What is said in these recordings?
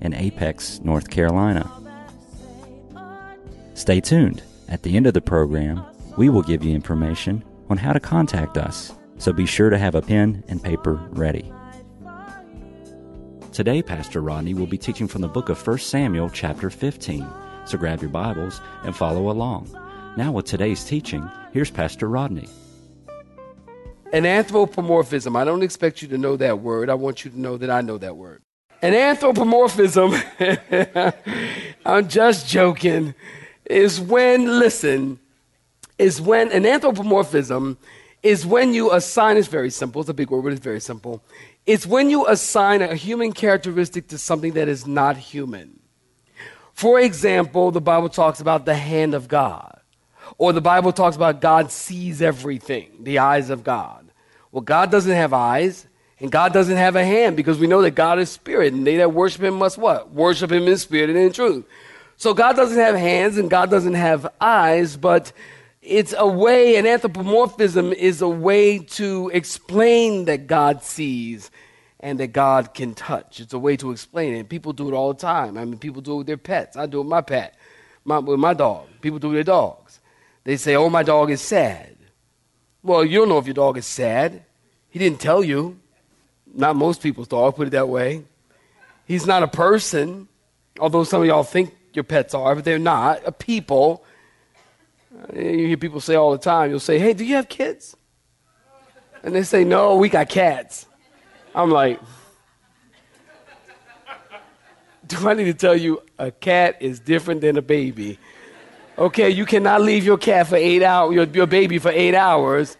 in Apex, North Carolina. Stay tuned. At the end of the program, we will give you information on how to contact us, so be sure to have a pen and paper ready. Today, Pastor Rodney will be teaching from the book of 1 Samuel, chapter 15. So grab your Bibles and follow along. Now, with today's teaching, here's Pastor Rodney. An anthropomorphism. I don't expect you to know that word. I want you to know that I know that word. An anthropomorphism, I'm just joking, is when, listen, is when an anthropomorphism is when you assign, it's very simple, it's a big word, but it's very simple. It's when you assign a human characteristic to something that is not human. For example, the Bible talks about the hand of God, or the Bible talks about God sees everything, the eyes of God. Well, God doesn't have eyes. And God doesn't have a hand because we know that God is spirit, and they that worship him must what? Worship him in spirit and in truth. So God doesn't have hands and God doesn't have eyes, but it's a way, an anthropomorphism is a way to explain that God sees and that God can touch. It's a way to explain it. People do it all the time. I mean, people do it with their pets. I do it with my pet, my, with my dog. People do it with their dogs. They say, oh, my dog is sad. Well, you don't know if your dog is sad. He didn't tell you. Not most people's dog, put it that way. He's not a person, although some of y'all think your pets are, but they're not. A people. Uh, you hear people say all the time, you'll say, hey, do you have kids? And they say, no, we got cats. I'm like, do I need to tell you a cat is different than a baby? Okay, you cannot leave your cat for eight hours, your, your baby for eight hours,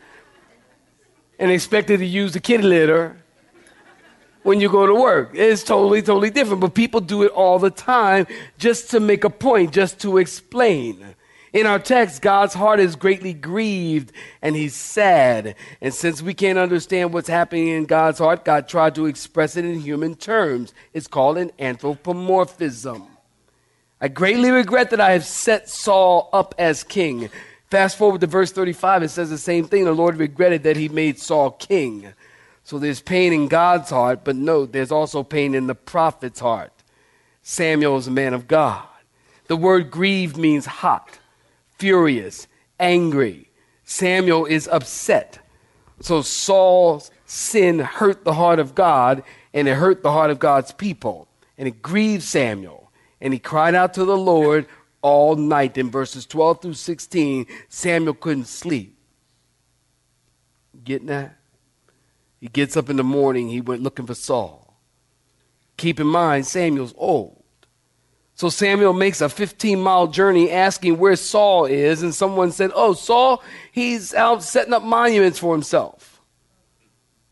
and expect it to use the kitty litter when you go to work. It's totally, totally different. But people do it all the time just to make a point, just to explain. In our text, God's heart is greatly grieved and he's sad. And since we can't understand what's happening in God's heart, God tried to express it in human terms. It's called an anthropomorphism. I greatly regret that I have set Saul up as king. Fast forward to verse 35, it says the same thing. The Lord regretted that he made Saul king. So there's pain in God's heart, but note, there's also pain in the prophet's heart. Samuel is a man of God. The word grieved means hot, furious, angry. Samuel is upset. So Saul's sin hurt the heart of God, and it hurt the heart of God's people. And it grieved Samuel. And he cried out to the Lord all night. In verses 12 through 16, Samuel couldn't sleep. Getting that? He gets up in the morning, he went looking for Saul. Keep in mind, Samuel's old. So Samuel makes a 15 mile journey asking where Saul is, and someone said, Oh, Saul, he's out setting up monuments for himself.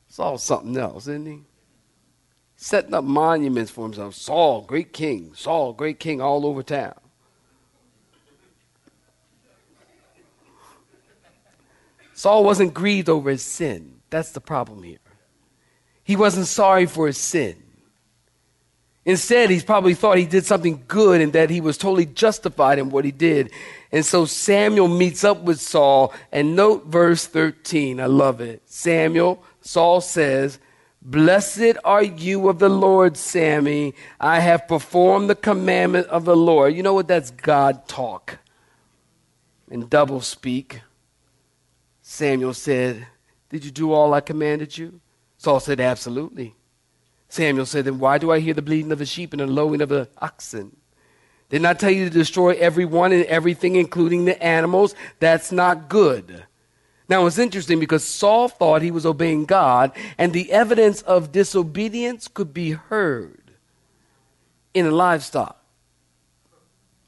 Saul's something else, isn't he? Setting up monuments for himself. Saul, great king. Saul, great king all over town. Saul wasn't grieved over his sin. That's the problem here. He wasn't sorry for his sin. Instead, he's probably thought he did something good and that he was totally justified in what he did. And so Samuel meets up with Saul, and note verse 13. I love it. Samuel, Saul says, Blessed are you of the Lord, Sammy. I have performed the commandment of the Lord. You know what? That's God talk. In double speak, Samuel said, did you do all I commanded you? Saul said, Absolutely. Samuel said, Then why do I hear the bleating of the sheep and the lowing of the oxen? Didn't I tell you to destroy everyone and everything, including the animals? That's not good. Now it's interesting because Saul thought he was obeying God, and the evidence of disobedience could be heard in the livestock.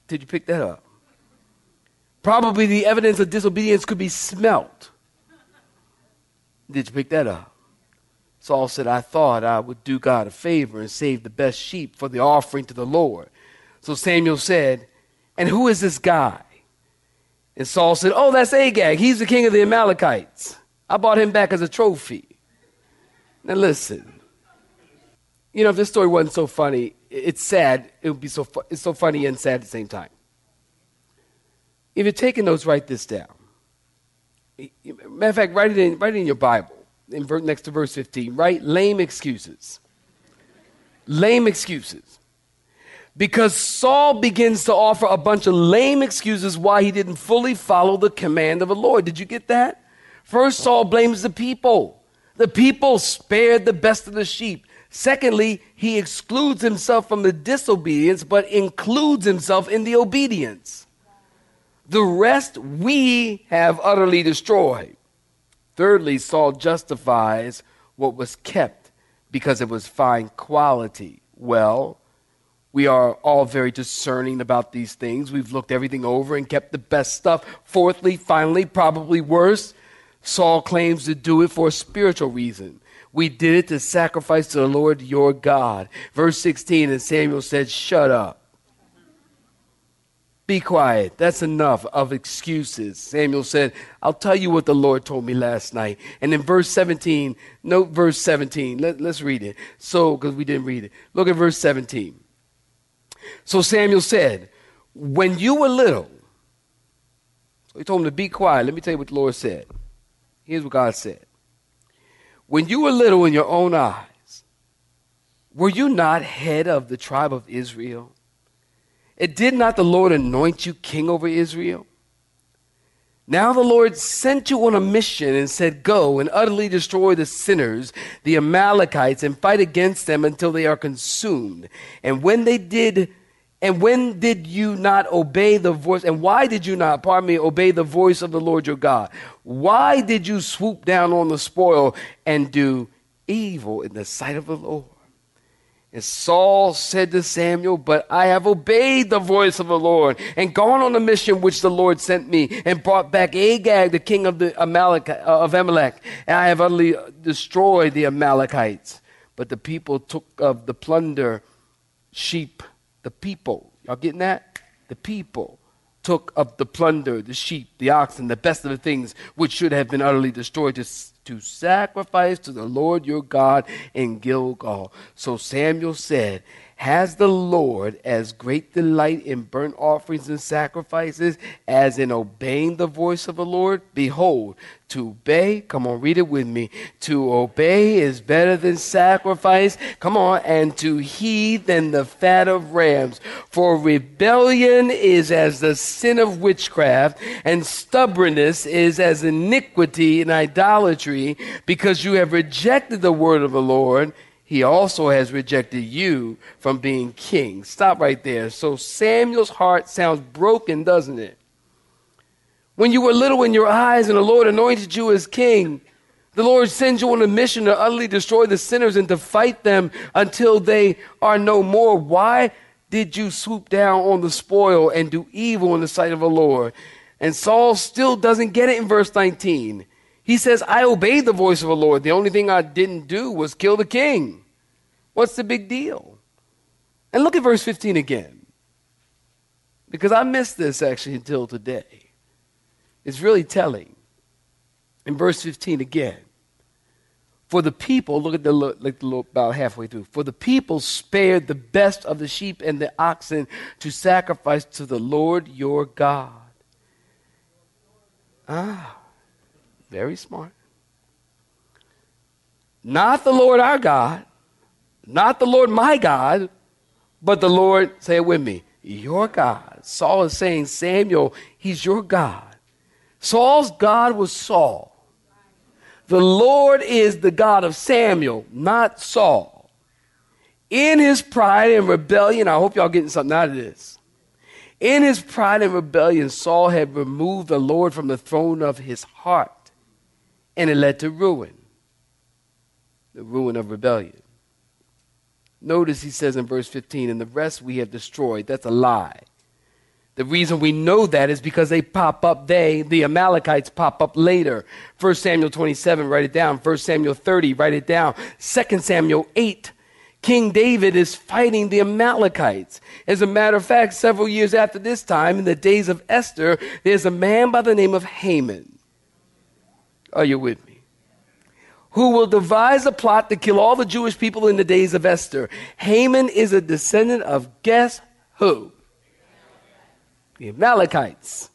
Did you pick that up? Probably the evidence of disobedience could be smelt did you pick that up? Saul said, I thought I would do God a favor and save the best sheep for the offering to the Lord. So Samuel said, And who is this guy? And Saul said, Oh, that's Agag. He's the king of the Amalekites. I bought him back as a trophy. Now listen. You know, if this story wasn't so funny, it's sad. It would be so fu- it's so funny and sad at the same time. If you're taking notes, write this down. Matter of fact, write it in, write it in your Bible, in ver- next to verse 15. Write lame excuses. Lame excuses. Because Saul begins to offer a bunch of lame excuses why he didn't fully follow the command of the Lord. Did you get that? First, Saul blames the people. The people spared the best of the sheep. Secondly, he excludes himself from the disobedience, but includes himself in the obedience. The rest we have utterly destroyed. Thirdly, Saul justifies what was kept because it was fine quality. Well, we are all very discerning about these things. We've looked everything over and kept the best stuff. Fourthly, finally, probably worse, Saul claims to do it for a spiritual reason. We did it to sacrifice to the Lord your God. Verse 16, and Samuel said, Shut up. Be quiet. That's enough of excuses. Samuel said, I'll tell you what the Lord told me last night. And in verse 17, note verse 17. Let, us read it. So, because we didn't read it. Look at verse 17. So Samuel said, When you were little, so he told him to be quiet. Let me tell you what the Lord said. Here's what God said. When you were little in your own eyes, were you not head of the tribe of Israel? It did not the Lord anoint you king over Israel? Now the Lord sent you on a mission and said, Go and utterly destroy the sinners, the Amalekites, and fight against them until they are consumed. And when they did, and when did you not obey the voice? And why did you not, pardon me, obey the voice of the Lord your God? Why did you swoop down on the spoil and do evil in the sight of the Lord? And Saul said to Samuel, But I have obeyed the voice of the Lord and gone on the mission which the Lord sent me and brought back Agag, the king of, the Amalek, uh, of Amalek. And I have utterly destroyed the Amalekites. But the people took of the plunder sheep, the people. Y'all getting that? The people took of the plunder, the sheep, the oxen, the best of the things which should have been utterly destroyed to to sacrifice to the Lord your God in Gilgal. So Samuel said, Has the Lord as great delight in burnt offerings and sacrifices as in obeying the voice of the Lord? Behold, to obey, come on, read it with me. To obey is better than sacrifice. Come on, and to heed than the fat of rams. For rebellion is as the sin of witchcraft, and stubbornness is as iniquity and idolatry. Because you have rejected the word of the Lord, he also has rejected you from being king. Stop right there. So Samuel's heart sounds broken, doesn't it? When you were little in your eyes and the Lord anointed you as king, the Lord sends you on a mission to utterly destroy the sinners and to fight them until they are no more. Why did you swoop down on the spoil and do evil in the sight of the Lord? And Saul still doesn't get it in verse 19. He says, I obeyed the voice of the Lord. The only thing I didn't do was kill the king. What's the big deal? And look at verse 15 again. Because I missed this actually until today. It's really telling. In verse 15 again. For the people, look at the look, look about halfway through. For the people spared the best of the sheep and the oxen to sacrifice to the Lord your God. Ah, very smart. Not the Lord our God, not the Lord my God, but the Lord, say it with me, your God. Saul is saying, Samuel, he's your God. Saul's God was Saul. The Lord is the God of Samuel, not Saul. In his pride and rebellion, I hope y'all getting something out of this. In his pride and rebellion, Saul had removed the Lord from the throne of his heart, and it led to ruin the ruin of rebellion. Notice he says in verse 15, and the rest we have destroyed. That's a lie. The reason we know that is because they pop up, they, the Amalekites, pop up later. 1 Samuel 27, write it down. 1 Samuel 30, write it down. 2 Samuel 8, King David is fighting the Amalekites. As a matter of fact, several years after this time, in the days of Esther, there's a man by the name of Haman. Are you with me? Who will devise a plot to kill all the Jewish people in the days of Esther. Haman is a descendant of guess who? the Amalekites.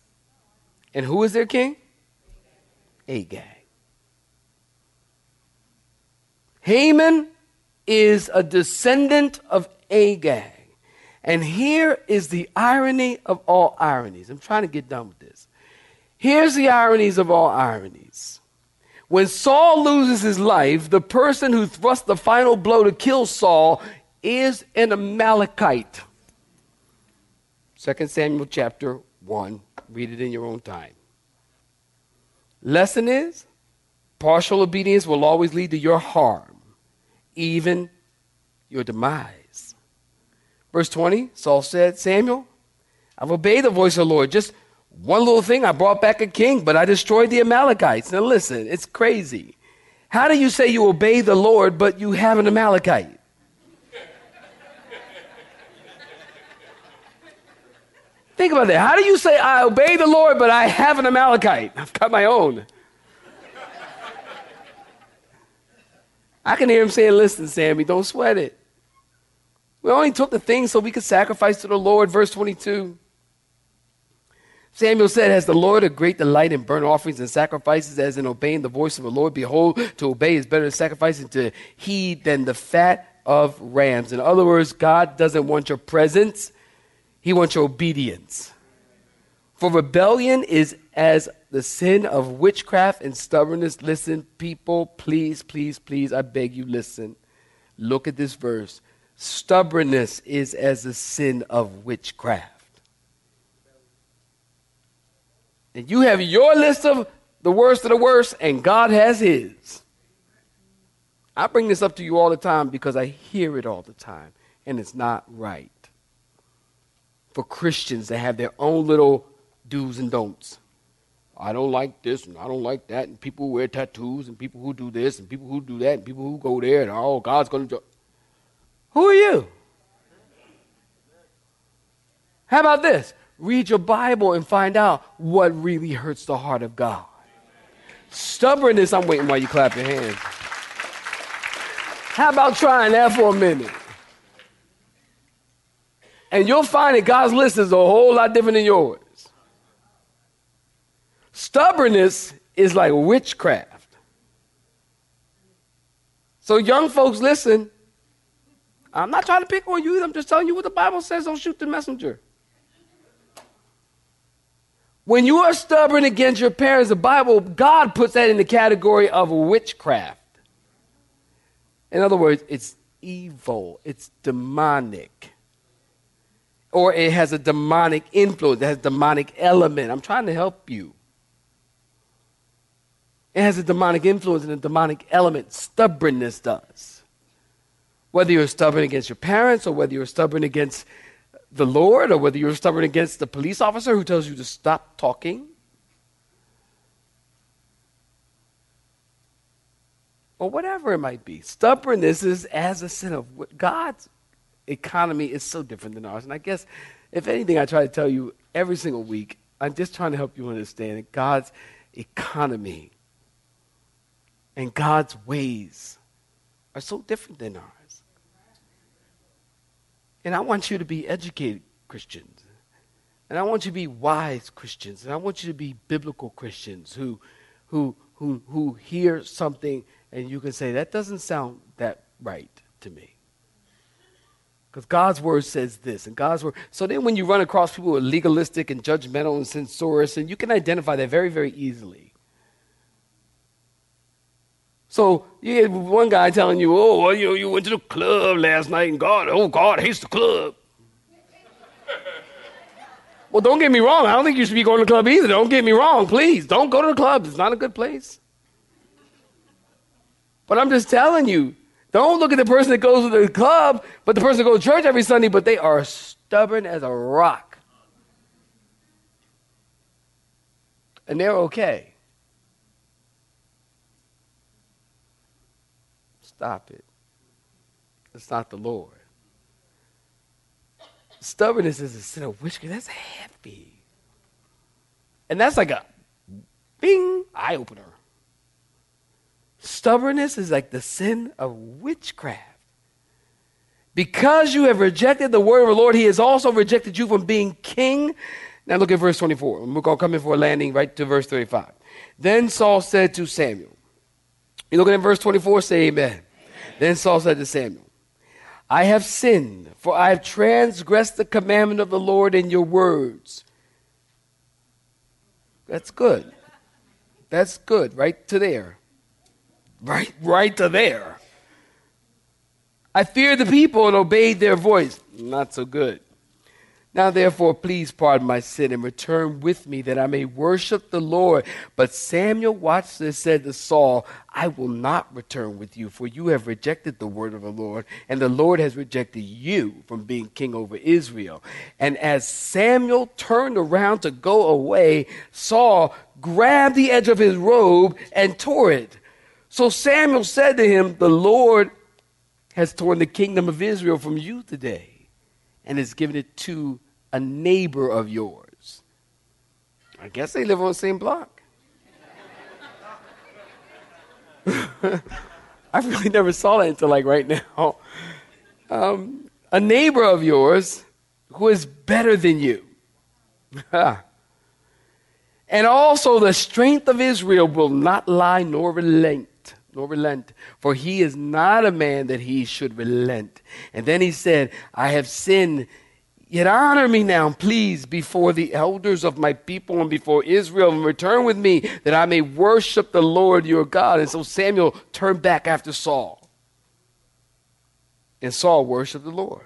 And who is their king? Agag. Haman is a descendant of Agag. And here is the irony of all ironies. I'm trying to get done with this. Here's the ironies of all ironies. When Saul loses his life, the person who thrust the final blow to kill Saul is an Amalekite. 2 Samuel chapter 1. Read it in your own time. Lesson is partial obedience will always lead to your harm, even your demise. Verse 20 Saul said, Samuel, I've obeyed the voice of the Lord. Just one little thing, I brought back a king, but I destroyed the Amalekites. Now listen, it's crazy. How do you say you obey the Lord, but you have an Amalekite? Think about that. How do you say, I obey the Lord, but I have an Amalekite? I've got my own. I can hear him saying, Listen, Sammy, don't sweat it. We only took the things so we could sacrifice to the Lord. Verse 22. Samuel said, Has the Lord a great delight in burnt offerings and sacrifices as in obeying the voice of the Lord? Behold, to obey is better than sacrifice and to heed than the fat of rams. In other words, God doesn't want your presence, he wants your obedience. For rebellion is as the sin of witchcraft and stubbornness. Listen, people, please, please, please, I beg you, listen. Look at this verse. Stubbornness is as the sin of witchcraft. And you have your list of the worst of the worst, and God has his. I bring this up to you all the time because I hear it all the time, and it's not right for Christians to have their own little do's and don'ts. I don't like this and I don't like that, and people who wear tattoos, and people who do this, and people who do that, and people who go there, and oh, God's going to. Who are you? How about this? Read your Bible and find out what really hurts the heart of God. Stubbornness, I'm waiting while you clap your hands. How about trying that for a minute? And you'll find that God's list is a whole lot different than yours. Stubbornness is like witchcraft. So, young folks, listen. I'm not trying to pick on you. I'm just telling you what the Bible says. Don't shoot the messenger. When you are stubborn against your parents, the Bible, God puts that in the category of witchcraft. In other words, it's evil, it's demonic or it has a demonic influence, it has a demonic element. I'm trying to help you. It has a demonic influence and a demonic element. Stubbornness does. Whether you're stubborn against your parents, or whether you're stubborn against the Lord, or whether you're stubborn against the police officer who tells you to stop talking, or whatever it might be. Stubbornness is as a sin of God's economy is so different than ours. And I guess, if anything, I try to tell you every single week, I'm just trying to help you understand that God's economy and God's ways are so different than ours. And I want you to be educated Christians. And I want you to be wise Christians. And I want you to be biblical Christians who, who, who, who hear something and you can say, that doesn't sound that right to me. Because God's word says this, and God's word. So then, when you run across people who are legalistic and judgmental and censorious, and you can identify that very, very easily. So you get one guy telling you, "Oh, well, you you went to the club last night, and God, oh, God hates the club." well, don't get me wrong. I don't think you should be going to the club either. Don't get me wrong, please. Don't go to the club. It's not a good place. But I'm just telling you, don't look at the person that goes to the club, but the person that goes to church every Sunday, but they are stubborn as a rock. and they're okay. Stop it. It's not the Lord. Stubbornness is a sin of witchcraft. That's heavy. And that's like a bing eye opener. Stubbornness is like the sin of witchcraft. Because you have rejected the word of the Lord, he has also rejected you from being king. Now look at verse 24. We're going to come in for a landing right to verse 35. Then Saul said to Samuel, You looking at verse 24? Say amen. Then Saul said to Samuel, I have sinned, for I have transgressed the commandment of the Lord in your words. That's good. That's good, right to there. Right, right to there. I feared the people and obeyed their voice. Not so good. Now, therefore, please pardon my sin and return with me that I may worship the Lord. But Samuel watched and said to Saul, I will not return with you, for you have rejected the word of the Lord, and the Lord has rejected you from being king over Israel. And as Samuel turned around to go away, Saul grabbed the edge of his robe and tore it. So Samuel said to him, The Lord has torn the kingdom of Israel from you today and has given it to a neighbor of yours. I guess they live on the same block. I really never saw that until like right now. Um, a neighbor of yours who is better than you. and also the strength of Israel will not lie nor relent nor relent, for he is not a man that he should relent. And then he said, I have sinned Yet honor me now, please, before the elders of my people and before Israel, and return with me that I may worship the Lord your God. And so Samuel turned back after Saul. And Saul worshiped the Lord.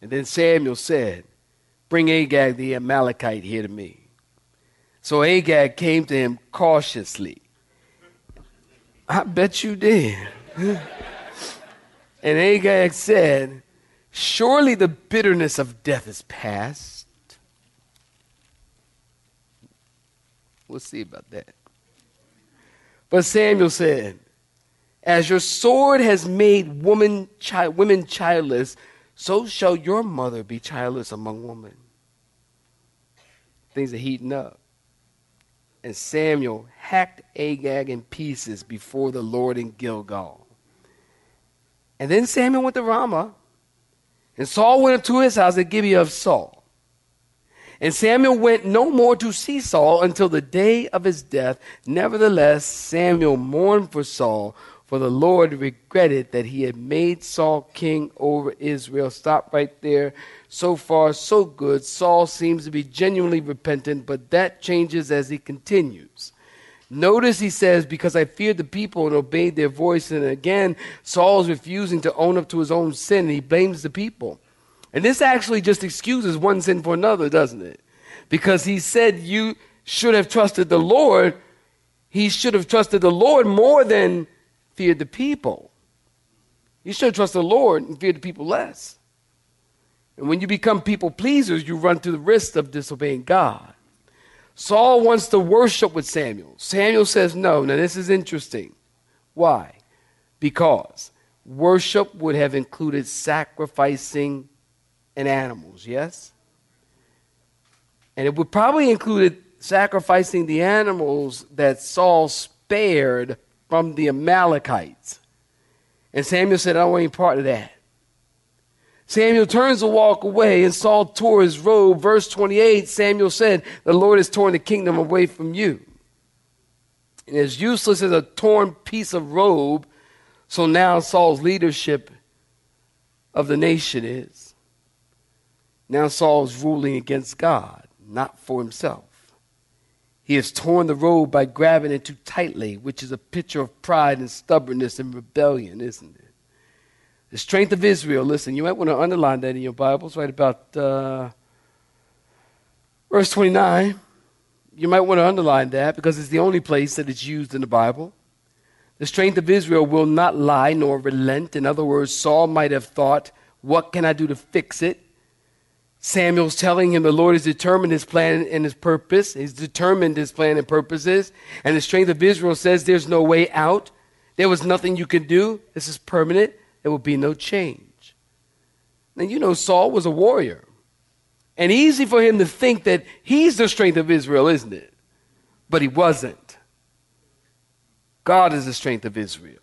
And then Samuel said, Bring Agag the Amalekite here to me. So Agag came to him cautiously. I bet you did. and Agag said, Surely the bitterness of death is past. We'll see about that. But Samuel said, As your sword has made woman, chi- women childless, so shall your mother be childless among women. Things are heating up. And Samuel hacked Agag in pieces before the Lord in Gilgal. And then Samuel went to Ramah and Saul went to his house at Gibeah of Saul. And Samuel went no more to see Saul until the day of his death. Nevertheless, Samuel mourned for Saul, for the Lord regretted that he had made Saul king over Israel. Stop right there. So far, so good. Saul seems to be genuinely repentant, but that changes as he continues. Notice he says, Because I feared the people and obeyed their voice. And again, Saul is refusing to own up to his own sin, and he blames the people. And this actually just excuses one sin for another, doesn't it? Because he said, You should have trusted the Lord. He should have trusted the Lord more than feared the people. You should trust the Lord and fear the people less. And when you become people pleasers, you run to the risk of disobeying God. Saul wants to worship with Samuel. Samuel says no. Now, this is interesting. Why? Because worship would have included sacrificing an animals, yes? And it would probably included sacrificing the animals that Saul spared from the Amalekites. And Samuel said, I don't want any part of that. Samuel turns to walk away, and Saul tore his robe. Verse 28 Samuel said, The Lord has torn the kingdom away from you. And as useless as a torn piece of robe, so now Saul's leadership of the nation is. Now Saul's ruling against God, not for himself. He has torn the robe by grabbing it too tightly, which is a picture of pride and stubbornness and rebellion, isn't it? The strength of Israel. Listen, you might want to underline that in your Bibles, right about uh, verse 29. You might want to underline that because it's the only place that it's used in the Bible. The strength of Israel will not lie nor relent. In other words, Saul might have thought, What can I do to fix it? Samuel's telling him the Lord has determined his plan and his purpose. He's determined his plan and purposes. And the strength of Israel says there's no way out. There was nothing you could do. This is permanent. There will be no change. Now, you know, Saul was a warrior. And easy for him to think that he's the strength of Israel, isn't it? But he wasn't. God is the strength of Israel.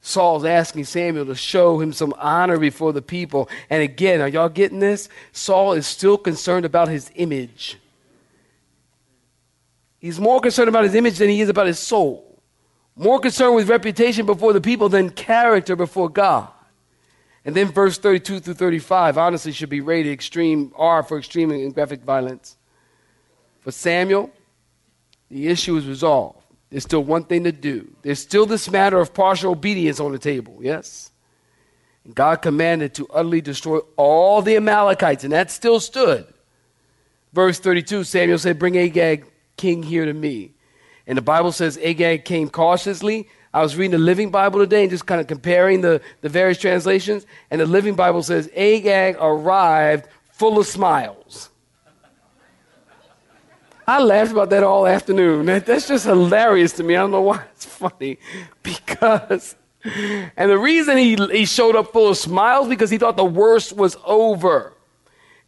Saul's asking Samuel to show him some honor before the people. And again, are y'all getting this? Saul is still concerned about his image. He's more concerned about his image than he is about his soul. More concerned with reputation before the people than character before God. And then verse 32 through 35 honestly should be rated extreme R for extreme and graphic violence. For Samuel, the issue is resolved. There's still one thing to do. There's still this matter of partial obedience on the table, yes? And God commanded to utterly destroy all the Amalekites, and that still stood. Verse 32 Samuel said, Bring Agag, king, here to me. And the Bible says Agag came cautiously. I was reading the Living Bible today and just kind of comparing the, the various translations. And the Living Bible says Agag arrived full of smiles. I laughed about that all afternoon. That, that's just hilarious to me. I don't know why it's funny. Because, and the reason he, he showed up full of smiles because he thought the worst was over.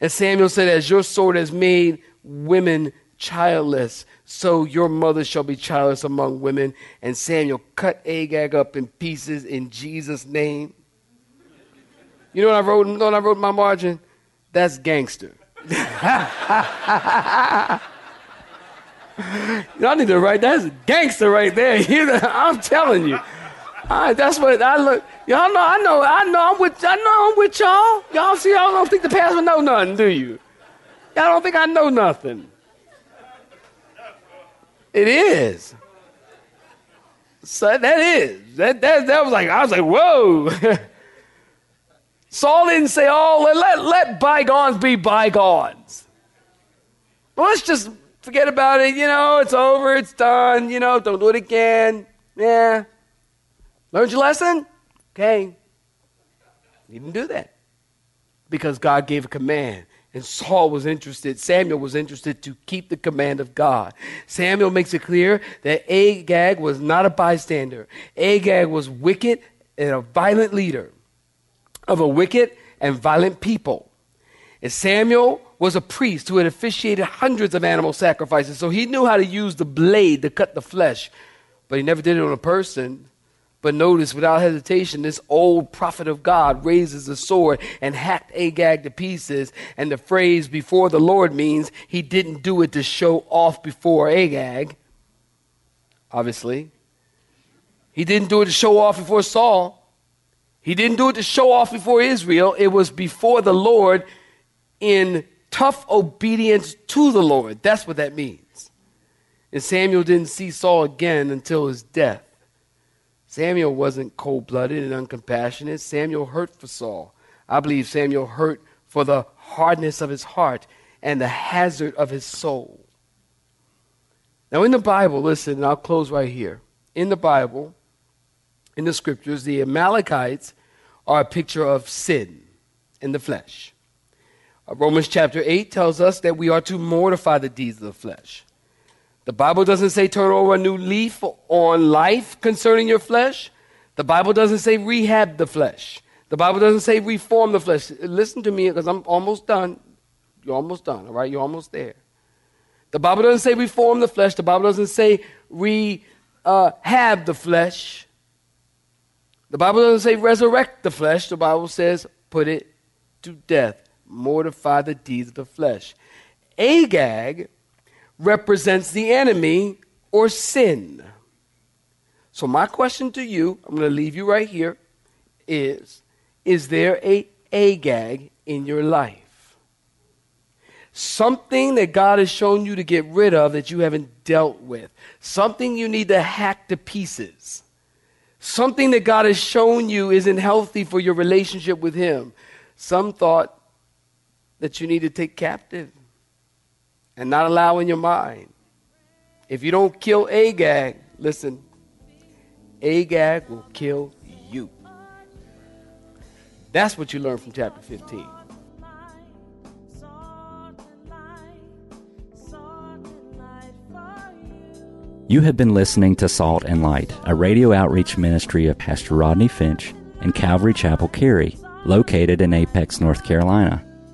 And Samuel said, As your sword has made women childless, so your mother shall be childless among women. And Samuel cut Agag up in pieces in Jesus' name. You know what I wrote? You know what I wrote in my margin? That's gangster. Y'all need to write that's gangster right there. I'm telling you. that's what I look. Y'all know. I know. I know. I'm with. I know. I'm with y'all. Y'all see. Y'all don't think the pastor know nothing, do you? Y'all don't think I know nothing. It is. So that is. That that that was like. I was like, whoa. Saul didn't say, "Oh, let let bygones be bygones." Let's just Forget about it. You know, it's over. It's done. You know, don't do it again. Yeah. Learned your lesson? Okay. He didn't do that because God gave a command. And Saul was interested, Samuel was interested to keep the command of God. Samuel makes it clear that Agag was not a bystander. Agag was wicked and a violent leader of a wicked and violent people. And Samuel was a priest who had officiated hundreds of animal sacrifices, so he knew how to use the blade to cut the flesh, but he never did it on a person. But notice, without hesitation, this old prophet of God raises the sword and hacked Agag to pieces. And the phrase before the Lord means he didn't do it to show off before Agag, obviously. He didn't do it to show off before Saul. He didn't do it to show off before Israel. It was before the Lord in tough obedience to the Lord. That's what that means. And Samuel didn't see Saul again until his death. Samuel wasn't cold blooded and uncompassionate. Samuel hurt for Saul. I believe Samuel hurt for the hardness of his heart and the hazard of his soul. Now, in the Bible, listen, and I'll close right here. In the Bible, in the scriptures, the Amalekites are a picture of sin in the flesh. Uh, Romans chapter 8 tells us that we are to mortify the deeds of the flesh. The Bible doesn't say turn over a new leaf on life concerning your flesh. The Bible doesn't say rehab the flesh. The Bible doesn't say reform the flesh. Listen to me because I'm almost done. You're almost done, all right? You're almost there. The Bible doesn't say reform the flesh. The Bible doesn't say rehab uh, the flesh. The Bible doesn't say resurrect the flesh. The Bible says put it to death mortify the deeds of the flesh. Agag represents the enemy or sin. So, my question to you, I'm going to leave you right here, is Is there a Agag in your life? Something that God has shown you to get rid of that you haven't dealt with. Something you need to hack to pieces. Something that God has shown you isn't healthy for your relationship with Him. Some thought that you need to take captive and not allow in your mind. If you don't kill Agag, listen, Agag will kill you. That's what you learn from chapter 15. You have been listening to Salt and Light, a radio outreach ministry of Pastor Rodney Finch and Calvary Chapel Cary, located in Apex, North Carolina.